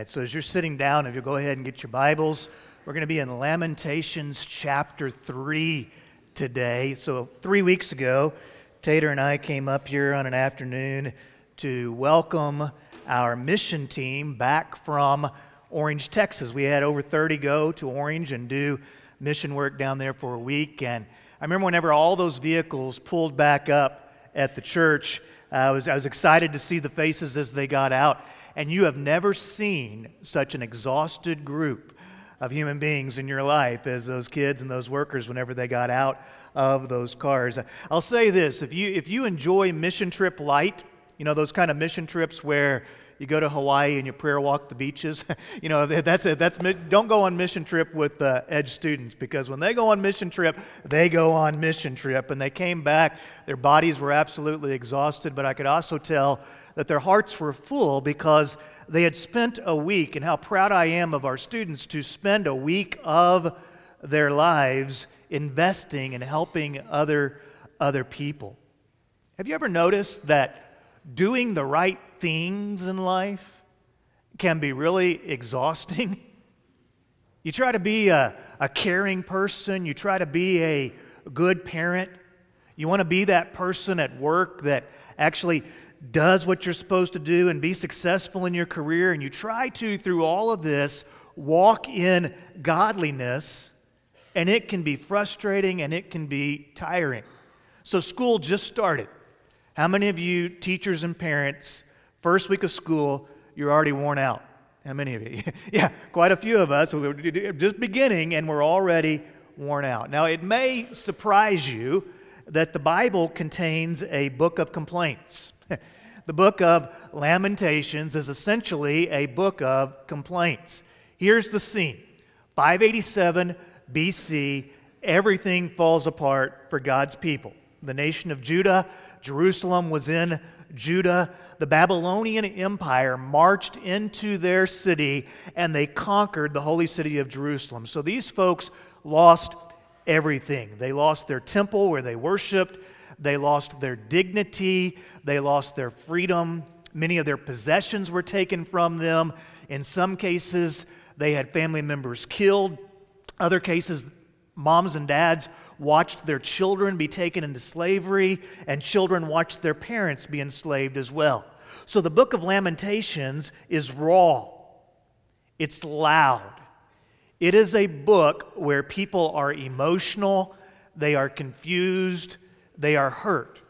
right, so as you're sitting down, if you'll go ahead and get your Bibles, we're going to be in Lamentations chapter 3 today. So, three weeks ago, Tater and I came up here on an afternoon to welcome our mission team back from Orange, Texas. We had over 30 go to Orange and do mission work down there for a week. And I remember whenever all those vehicles pulled back up at the church, uh, I, was, I was excited to see the faces as they got out and you have never seen such an exhausted group of human beings in your life as those kids and those workers whenever they got out of those cars. I'll say this if you, if you enjoy Mission Trip Light, you know, those kind of mission trips where you go to Hawaii and you prayer walk the beaches. you know, that's it. That's don't go on mission trip with uh, Edge students because when they go on mission trip, they go on mission trip. And they came back, their bodies were absolutely exhausted, but I could also tell that their hearts were full because they had spent a week, and how proud I am of our students to spend a week of their lives investing and helping other, other people. Have you ever noticed that doing the right things in life can be really exhausting? You try to be a, a caring person, you try to be a good parent, you want to be that person at work that actually does what you're supposed to do and be successful in your career, and you try to, through all of this, walk in godliness, and it can be frustrating and it can be tiring. So, school just started. How many of you, teachers and parents, first week of school, you're already worn out? How many of you? yeah, quite a few of us. We're just beginning and we're already worn out. Now, it may surprise you that the Bible contains a book of complaints. the book of Lamentations is essentially a book of complaints. Here's the scene 587 BC, everything falls apart for God's people. The nation of Judah, Jerusalem was in Judah. The Babylonian Empire marched into their city and they conquered the holy city of Jerusalem. So these folks lost everything. They lost their temple where they worshiped, they lost their dignity, they lost their freedom. Many of their possessions were taken from them. In some cases, they had family members killed. Other cases, moms and dads watched their children be taken into slavery, and children watched their parents be enslaved as well. So the book of Lamentations is raw, it's loud. It is a book where people are emotional, they are confused, they are hurt.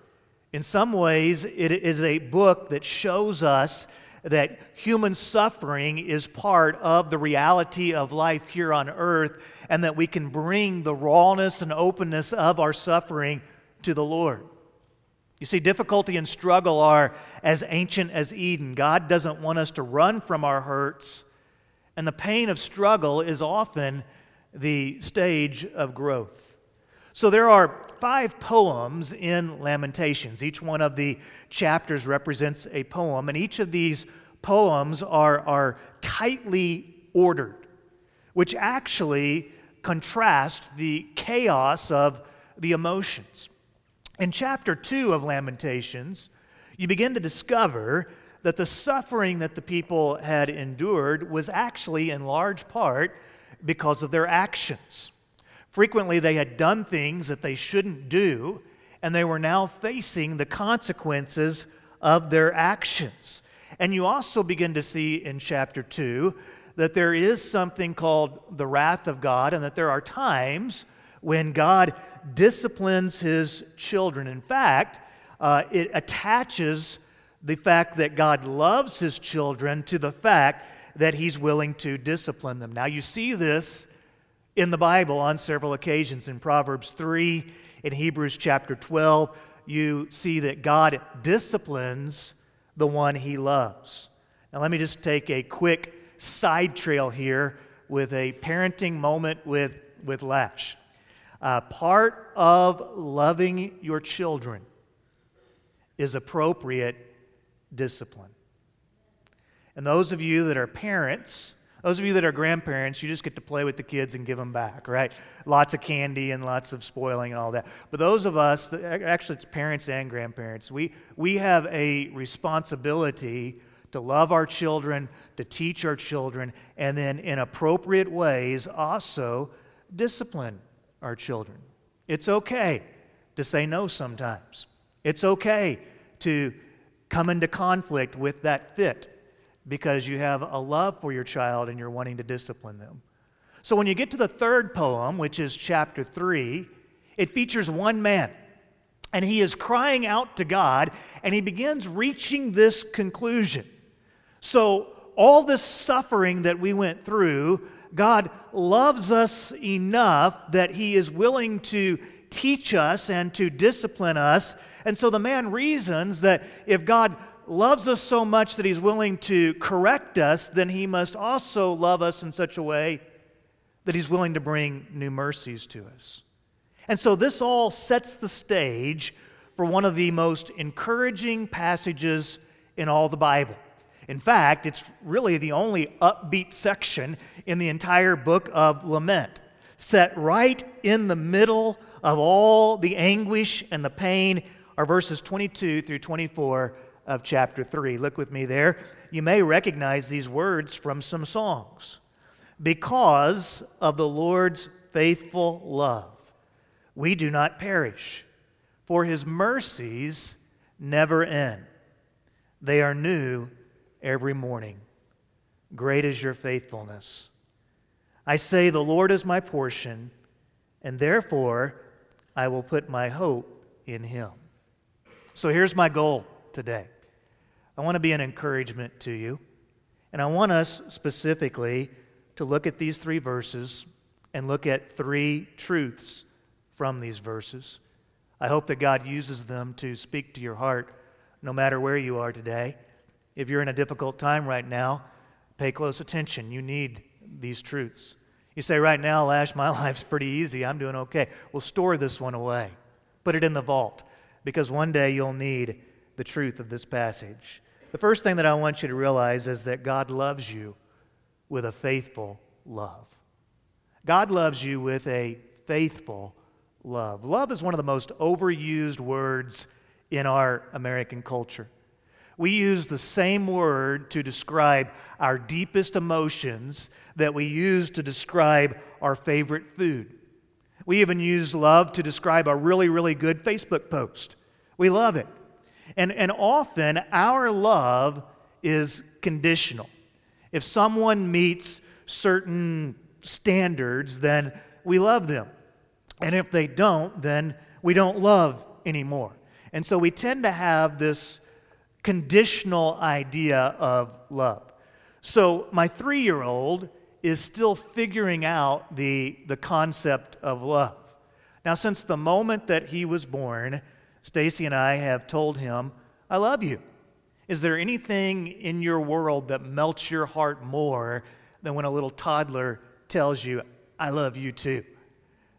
In some ways, it is a book that shows us that human suffering is part of the reality of life here on earth, and that we can bring the rawness and openness of our suffering to the Lord. You see, difficulty and struggle are as ancient as Eden. God doesn't want us to run from our hurts, and the pain of struggle is often the stage of growth. So there are five poems in Lamentations. Each one of the chapters represents a poem, and each of these poems are, are tightly ordered, which actually contrast the chaos of the emotions. In chapter 2 of Lamentations, you begin to discover that the suffering that the people had endured was actually, in large part, because of their actions. Frequently, they had done things that they shouldn't do, and they were now facing the consequences of their actions. And you also begin to see in chapter 2 that there is something called the wrath of God, and that there are times when God disciplines his children. In fact, uh, it attaches the fact that God loves his children to the fact that he's willing to discipline them. Now, you see this in the Bible on several occasions. In Proverbs 3, in Hebrews chapter 12, you see that God disciplines the one he loves. Now, let me just take a quick side trail here with a parenting moment with, with Lash. Uh, part of loving your children is appropriate discipline. And those of you that are parents, those of you that are grandparents, you just get to play with the kids and give them back, right? Lots of candy and lots of spoiling and all that. But those of us, actually, it's parents and grandparents, we, we have a responsibility to love our children, to teach our children, and then in appropriate ways also discipline our children. It's okay to say no sometimes. It's okay to come into conflict with that fit because you have a love for your child and you're wanting to discipline them. So when you get to the third poem, which is chapter 3, it features one man. And he is crying out to God, and he begins reaching this conclusion. So, all this suffering that we went through, God loves us enough that he is willing to teach us and to discipline us. And so the man reasons that if God loves us so much that he's willing to correct us, then he must also love us in such a way that he's willing to bring new mercies to us. And so this all sets the stage for one of the most encouraging passages in all the Bible. In fact, it's really the only upbeat section in the entire book of Lament, set right in the middle of all the anguish and the pain are verses 22 through 24 of chapter 3. Look with me there. You may recognize these words from some songs. Because of the Lord's faithful love, we do not perish, for his mercies never end. They are new every morning. Great is your faithfulness. I say, The Lord is my portion, and therefore I will put my hope in him. So here's my goal today I want to be an encouragement to you, and I want us specifically to look at these three verses and look at three truths from these verses. I hope that God uses them to speak to your heart no matter where you are today. If you're in a difficult time right now, pay close attention. You need these truths. You say, right now, Lash, my life's pretty easy. I'm doing okay. Well, store this one away. Put it in the vault because one day you'll need the truth of this passage. The first thing that I want you to realize is that God loves you with a faithful love. God loves you with a faithful love. Love is one of the most overused words in our American culture. We use the same word to describe our deepest emotions that we use to describe our favorite food. We even use love to describe a really, really good Facebook post. We love it. And, and often our love is conditional. If someone meets certain standards, then we love them. And if they don't, then we don't love anymore. And so we tend to have this conditional idea of love. So my three year old is still figuring out the, the concept of love. Now, since the moment that he was born, Stacy and I have told him, I love you. Is there anything in your world that melts your heart more than when a little toddler tells you, I love you too?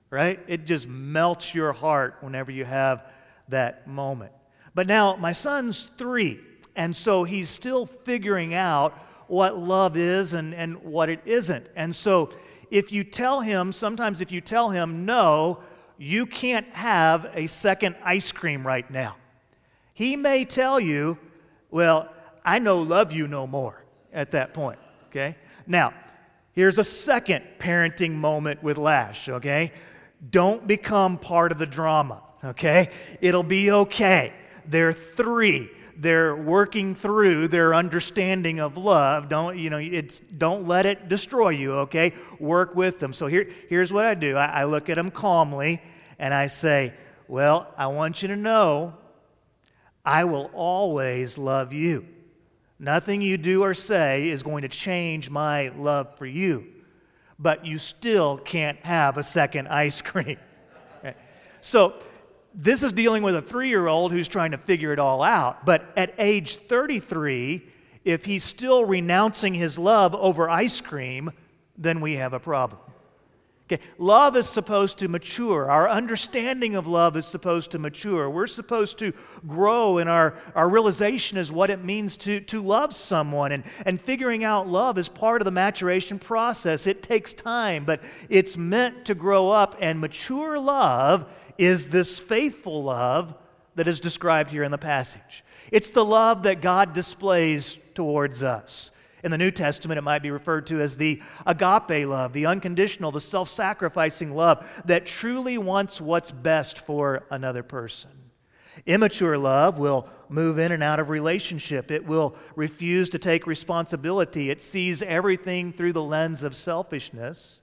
Right? It just melts your heart whenever you have that moment. But now, my son's three, and so he's still figuring out what love is and, and what it isn't. And so, if you tell him, sometimes if you tell him, no, you can't have a second ice cream right now, he may tell you, well, I no love you no more at that point, okay? Now, here's a second parenting moment with Lash, okay? Don't become part of the drama, okay? It'll be okay. They're three. They're working through their understanding of love. Don't, you know, it's, don't let it destroy you, okay? Work with them. So here, here's what I do I, I look at them calmly and I say, Well, I want you to know I will always love you. Nothing you do or say is going to change my love for you, but you still can't have a second ice cream. So, this is dealing with a three year old who's trying to figure it all out. But at age 33, if he's still renouncing his love over ice cream, then we have a problem. Okay, love is supposed to mature. Our understanding of love is supposed to mature. We're supposed to grow in our, our realization as what it means to, to love someone. And, and figuring out love is part of the maturation process. It takes time, but it's meant to grow up. And mature love is this faithful love that is described here in the passage. It's the love that God displays towards us. In the New Testament, it might be referred to as the agape love, the unconditional, the self sacrificing love that truly wants what's best for another person. Immature love will move in and out of relationship. It will refuse to take responsibility. It sees everything through the lens of selfishness.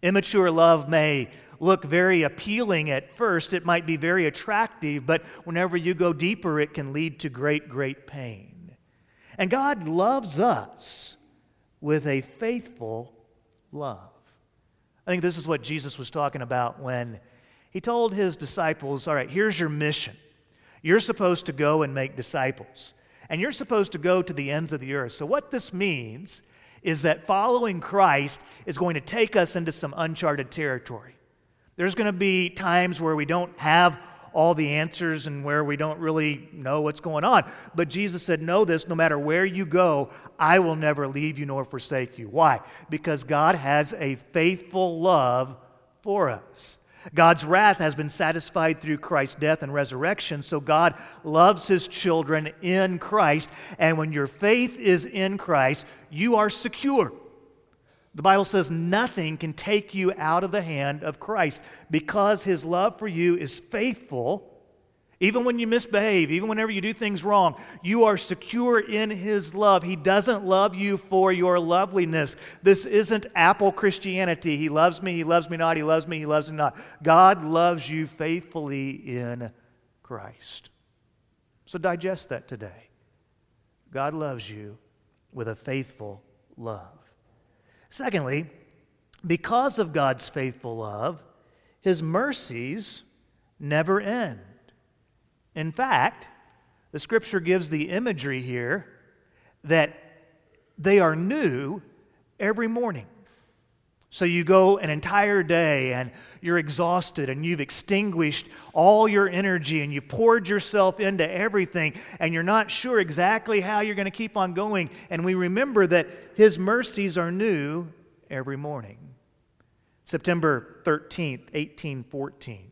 Immature love may look very appealing at first, it might be very attractive, but whenever you go deeper, it can lead to great, great pain. And God loves us with a faithful love. I think this is what Jesus was talking about when he told his disciples, All right, here's your mission. You're supposed to go and make disciples, and you're supposed to go to the ends of the earth. So, what this means is that following Christ is going to take us into some uncharted territory. There's going to be times where we don't have all the answers and where we don't really know what's going on. But Jesus said, Know this no matter where you go, I will never leave you nor forsake you. Why? Because God has a faithful love for us. God's wrath has been satisfied through Christ's death and resurrection, so God loves his children in Christ. And when your faith is in Christ, you are secure. The Bible says nothing can take you out of the hand of Christ because his love for you is faithful even when you misbehave, even whenever you do things wrong, you are secure in His love. He doesn't love you for your loveliness. This isn't Apple Christianity. He loves me, He loves me not, He loves me, He loves me not. God loves you faithfully in Christ. So digest that today. God loves you with a faithful love. Secondly, because of God's faithful love, His mercies never end. In fact, the scripture gives the imagery here that they are new every morning. So you go an entire day and you're exhausted and you've extinguished all your energy and you've poured yourself into everything and you're not sure exactly how you're going to keep on going. And we remember that His mercies are new every morning. September 13th, 1814.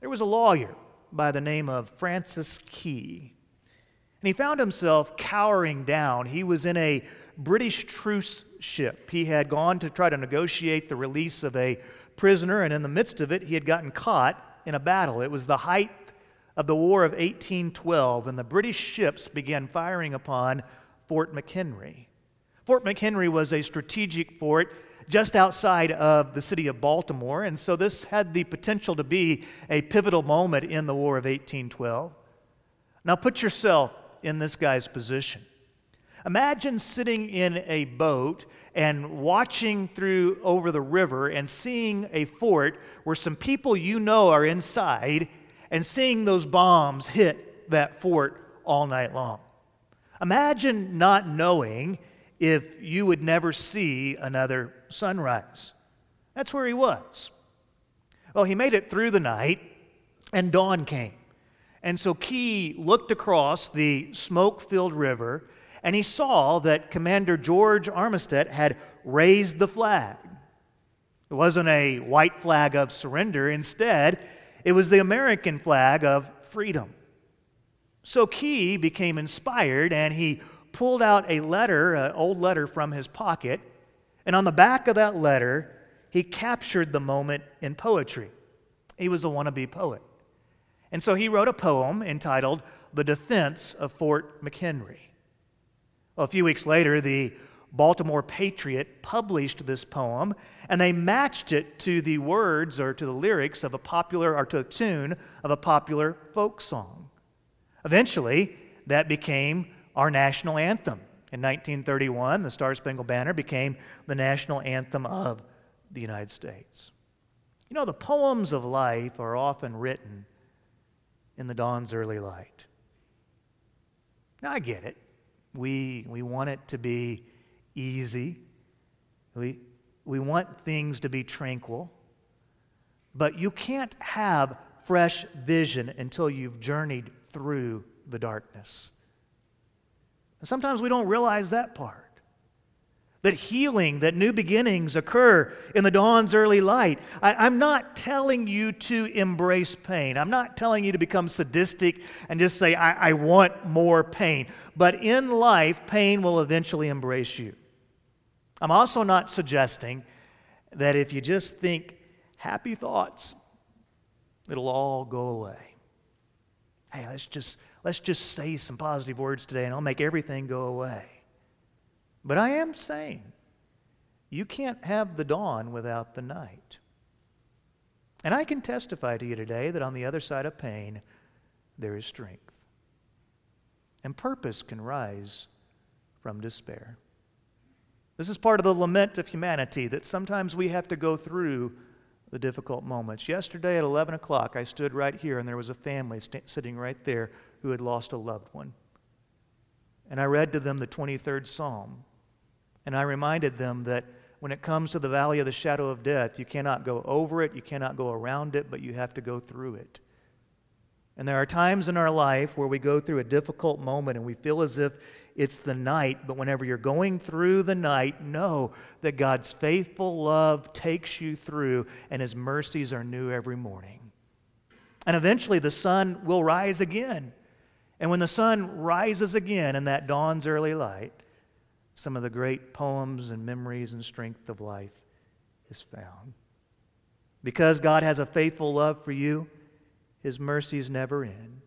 There was a lawyer by the name of Francis Key. And he found himself cowering down. He was in a British truce ship. He had gone to try to negotiate the release of a prisoner, and in the midst of it, he had gotten caught in a battle. It was the height of the War of 1812, and the British ships began firing upon Fort McHenry. Fort McHenry was a strategic fort just outside of the city of Baltimore, and so this had the potential to be a pivotal moment in the War of 1812. Now put yourself in this guy's position. Imagine sitting in a boat and watching through over the river and seeing a fort where some people you know are inside and seeing those bombs hit that fort all night long. Imagine not knowing if you would never see another sunrise. That's where he was. Well, he made it through the night, and dawn came. And so Key looked across the smoke filled river, and he saw that Commander George Armistead had raised the flag. It wasn't a white flag of surrender, instead, it was the American flag of freedom. So Key became inspired and he pulled out a letter, an old letter from his pocket, and on the back of that letter, he captured the moment in poetry. He was a wannabe poet. And so he wrote a poem entitled The Defense of Fort McHenry. Well, a few weeks later, the Baltimore Patriot published this poem, and they matched it to the words or to the lyrics of a popular, or to a tune of a popular folk song. Eventually, that became our national anthem. In 1931, the Star Spangled Banner became the national anthem of the United States. You know, the poems of life are often written in the dawn's early light. Now, I get it. We, we want it to be easy, we, we want things to be tranquil, but you can't have fresh vision until you've journeyed through the darkness. And sometimes we don't realize that part. That healing, that new beginnings occur in the dawn's early light. I, am not telling you to embrace pain. I'm not telling you to become sadistic and just say, I, I want more pain. But in life, pain will eventually embrace you. I'm also not suggesting that if you just think happy thoughts, it'll all go away. Hey, let's just, let's just say some positive words today and I'll make everything go away. But I am saying, you can't have the dawn without the night. And I can testify to you today that on the other side of pain, there is strength. And purpose can rise from despair. This is part of the lament of humanity that sometimes we have to go through the difficult moments. Yesterday at 11 o'clock, I stood right here and there was a family st- sitting right there who had lost a loved one. And I read to them the 23rd Psalm. And I reminded them that when it comes to the valley of the shadow of death, you cannot go over it, you cannot go around it, but you have to go through it. And there are times in our life where we go through a difficult moment and we feel as if it's the night, but whenever you're going through the night, know that God's faithful love takes you through and His mercies are new every morning. And eventually the sun will rise again. And when the sun rises again in that dawn's early light, some of the great poems and memories and strength of life is found. Because God has a faithful love for you, His mercies never end.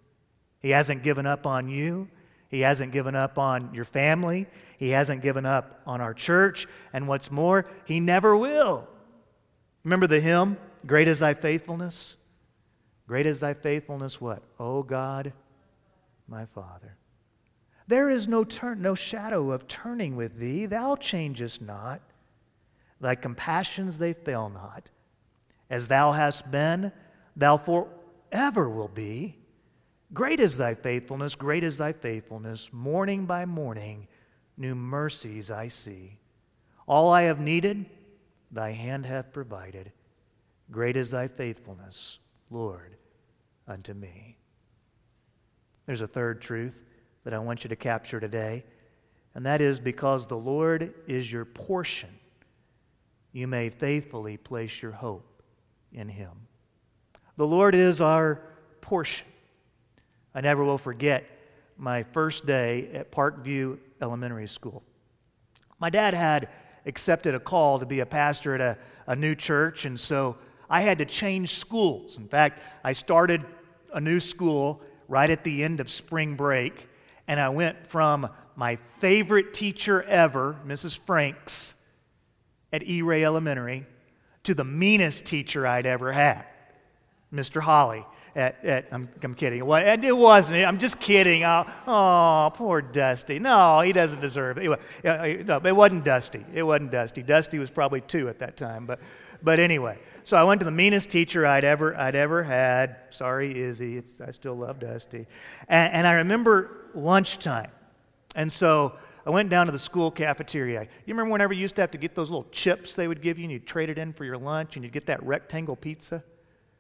He hasn't given up on you. He hasn't given up on your family. He hasn't given up on our church. And what's more, He never will. Remember the hymn, Great is Thy Faithfulness? Great is Thy Faithfulness, what? O God, my Father. There is no, turn, no shadow of turning with thee. Thou changest not. Thy compassions, they fail not. As thou hast been, thou forever will be. Great is thy faithfulness, great is thy faithfulness. Morning by morning, new mercies I see. All I have needed, thy hand hath provided. Great is thy faithfulness, Lord, unto me. There's a third truth that I want you to capture today, and that is because the Lord is your portion, you may faithfully place your hope in Him. The Lord is our portion. I never will forget my first day at Parkview Elementary School. My dad had accepted a call to be a pastor at a, a new church, and so I had to change schools. In fact, I started a new school right at the end of spring break, and I went from my favorite teacher ever, Mrs. Franks, at E. Ray Elementary, to the meanest teacher I'd ever had, Mr. Holly. At, at, I'm, I'm kidding. It wasn't. I'm just kidding. Oh, oh, poor Dusty. No, he doesn't deserve it. It, uh, uh, no, it wasn't Dusty. It wasn't Dusty. Dusty was probably two at that time. But, but anyway, so I went to the meanest teacher I'd ever, I'd ever had. Sorry, Izzy. It's, I still love Dusty. And, and I remember lunchtime. And so I went down to the school cafeteria. You remember whenever you used to have to get those little chips they would give you and you'd trade it in for your lunch and you'd get that rectangle pizza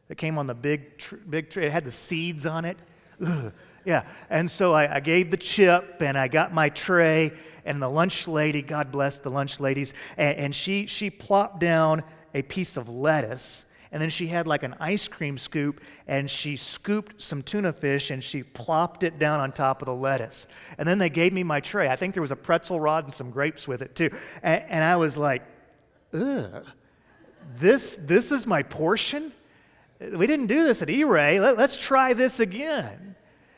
that came on the big, tr- big tray? It had the seeds on it. Ugh. Yeah. And so I, I gave the chip and I got my tray and the lunch lady, God bless the lunch ladies, and, and she, she plopped down a piece of lettuce and then she had like an ice cream scoop and she scooped some tuna fish and she plopped it down on top of the lettuce. And then they gave me my tray. I think there was a pretzel rod and some grapes with it too. And, and I was like, ugh, this, this is my portion? We didn't do this at E Ray. Let, let's try this again.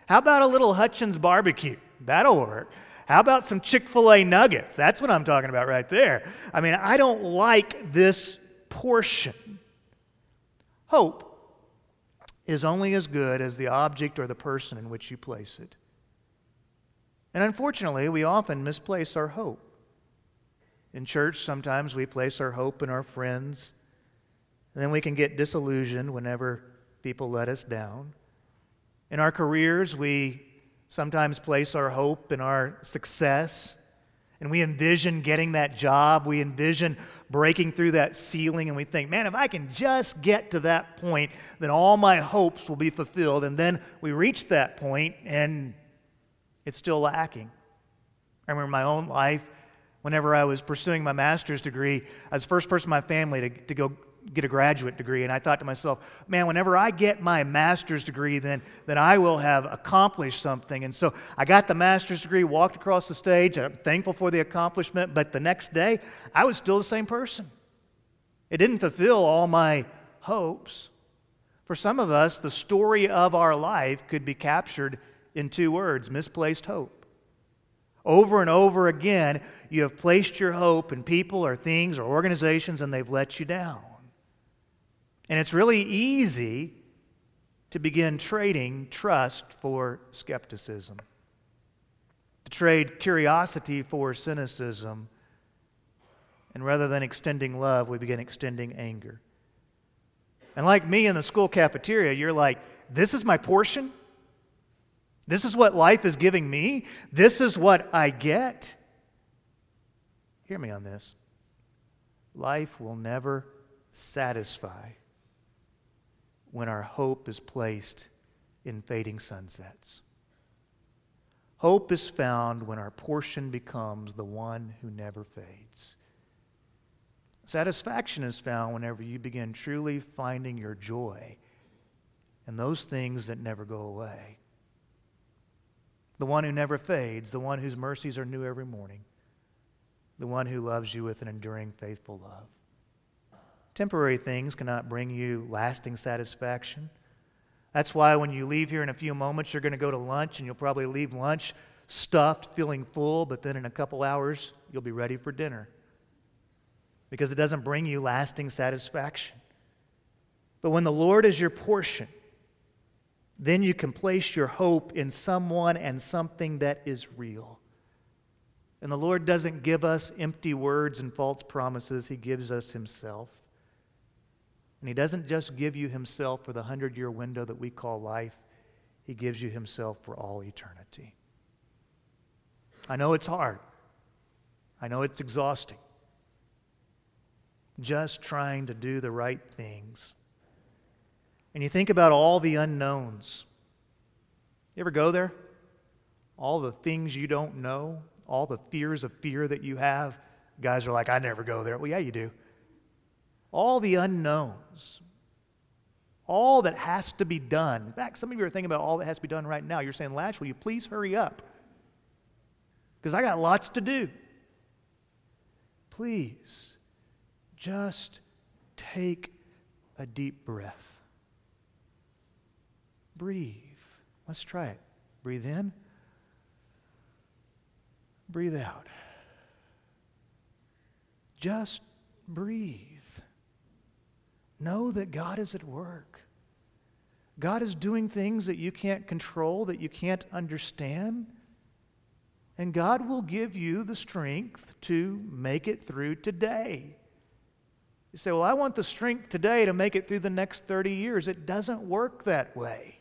How about a little Hutchins barbecue? That'll work. How about some Chick fil A nuggets? That's what I'm talking about right there. I mean, I don't like this portion. Hope is only as good as the object or the person in which you place it. And unfortunately, we often misplace our hope. In church, sometimes we place our hope in our friends, and then we can get disillusioned whenever people let us down. In our careers, we sometimes place our hope in our success and we envision getting that job. We envision breaking through that ceiling, and we think, man, if I can just get to that point, then all my hopes will be fulfilled. And then we reach that point, and it's still lacking. I remember my own life. Whenever I was pursuing my master's degree, I was the first person in my family to, to go get a graduate degree. And I thought to myself, man, whenever I get my master's degree, then, then I will have accomplished something. And so I got the master's degree, walked across the stage. I'm thankful for the accomplishment. But the next day, I was still the same person. It didn't fulfill all my hopes. For some of us, the story of our life could be captured in two words misplaced hope. Over and over again, you have placed your hope in people or things or organizations and they've let you down. And it's really easy to begin trading trust for skepticism, to trade curiosity for cynicism. And rather than extending love, we begin extending anger. And like me in the school cafeteria, you're like, this is my portion? This is what life is giving me? This is what I get? Hear me on this. Life will never satisfy when our hope is placed in fading sunsets. Hope is found when our portion becomes the one who never fades. Satisfaction is found whenever you begin truly finding your joy in those things that never go away. The one who never fades, the one whose mercies are new every morning, the one who loves you with an enduring, faithful love. Temporary things cannot bring you lasting satisfaction. That's why when you leave here in a few moments, you're going to go to lunch and you'll probably leave lunch stuffed, feeling full, but then in a couple hours, you'll be ready for dinner because it doesn't bring you lasting satisfaction. But when the Lord is your portion, then you can place your hope in someone and something that is real. And the Lord doesn't give us empty words and false promises, He gives us Himself. And He doesn't just give you Himself for the hundred year window that we call life, He gives you Himself for all eternity. I know it's hard, I know it's exhausting. Just trying to do the right things. And you think about all the unknowns. You ever go there? All the things you don't know, all the fears of fear that you have. Guys are like, I never go there. Well, yeah, you do all the unknowns, all that has to be done. In fact, some of you are thinking about all that has to be done right now. You're saying, Lash, will you please hurry up? Because I got lots to do. Please, just take a deep breath. Breathe. Let's try it. Breathe in. Breathe out. Just breathe. Know that God is at work. God is doing things that you can't control, that you can't understand. And God will give you the strength to make it through today. You say, Well, I want the strength today to make it through the next 30 years. It doesn't work that way.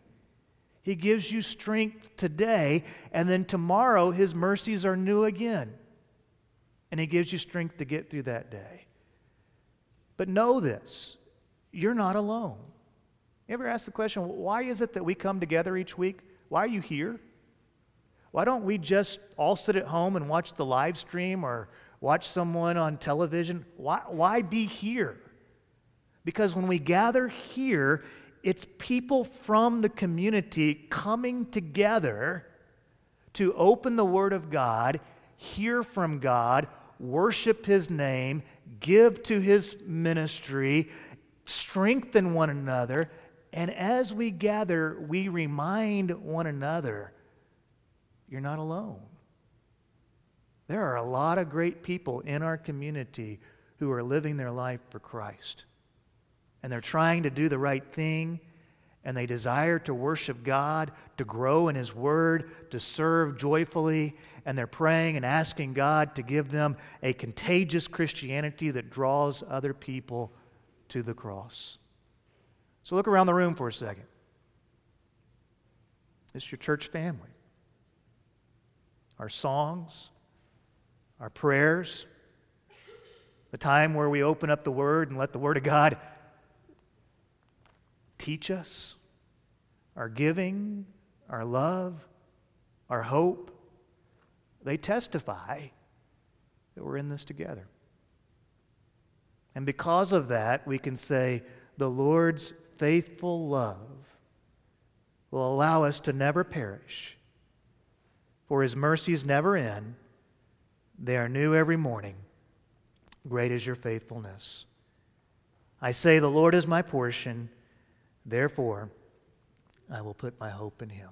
He gives you strength today, and then tomorrow His mercies are new again. And He gives you strength to get through that day. But know this you're not alone. You ever ask the question, why is it that we come together each week? Why are you here? Why don't we just all sit at home and watch the live stream or watch someone on television? Why, why be here? Because when we gather here, it's people from the community coming together to open the Word of God, hear from God, worship His name, give to His ministry, strengthen one another, and as we gather, we remind one another you're not alone. There are a lot of great people in our community who are living their life for Christ. And they're trying to do the right thing, and they desire to worship God, to grow in His Word, to serve joyfully, and they're praying and asking God to give them a contagious Christianity that draws other people to the cross. So look around the room for a second. It's your church family. Our songs, our prayers, the time where we open up the Word and let the Word of God teach us, our giving, our love, our hope, they testify that we're in this together. And because of that, we can say, the Lord's faithful love will allow us to never perish. For his mercies never end, they are new every morning. Great is your faithfulness. I say, The Lord is my portion, therefore I will put my hope in him.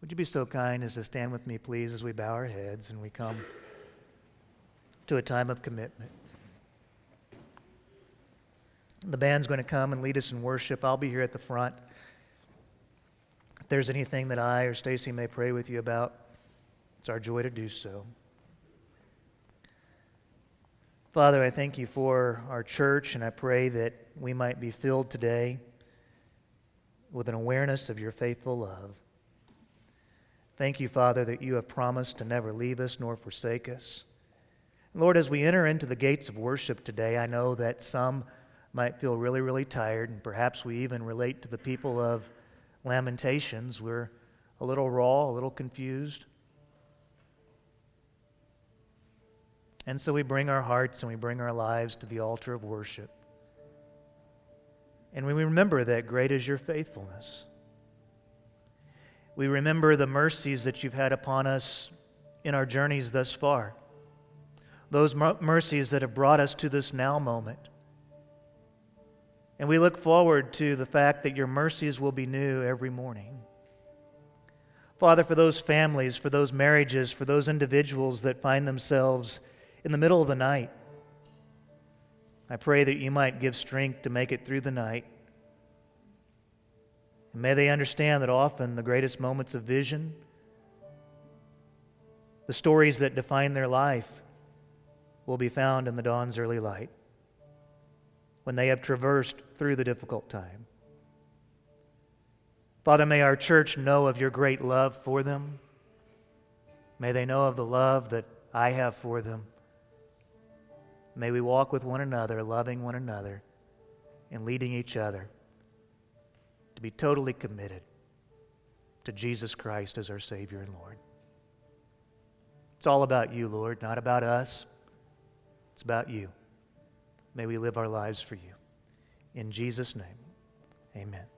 Would you be so kind as to stand with me, please, as we bow our heads and we come to a time of commitment? The band's going to come and lead us in worship. I'll be here at the front. If there's anything that I or Stacy may pray with you about, it's our joy to do so. Father, I thank you for our church, and I pray that we might be filled today with an awareness of your faithful love. Thank you, Father, that you have promised to never leave us nor forsake us. Lord, as we enter into the gates of worship today, I know that some might feel really, really tired, and perhaps we even relate to the people of Lamentations. We're a little raw, a little confused. And so we bring our hearts and we bring our lives to the altar of worship. And we remember that great is your faithfulness. We remember the mercies that you've had upon us in our journeys thus far, those mercies that have brought us to this now moment. And we look forward to the fact that your mercies will be new every morning. Father, for those families, for those marriages, for those individuals that find themselves in the middle of the night, I pray that you might give strength to make it through the night. And may they understand that often the greatest moments of vision, the stories that define their life, will be found in the dawn's early light when they have traversed through the difficult time. Father, may our church know of your great love for them. May they know of the love that I have for them. May we walk with one another, loving one another, and leading each other to be totally committed to Jesus Christ as our Savior and Lord. It's all about you, Lord, not about us. It's about you. May we live our lives for you. In Jesus' name, amen.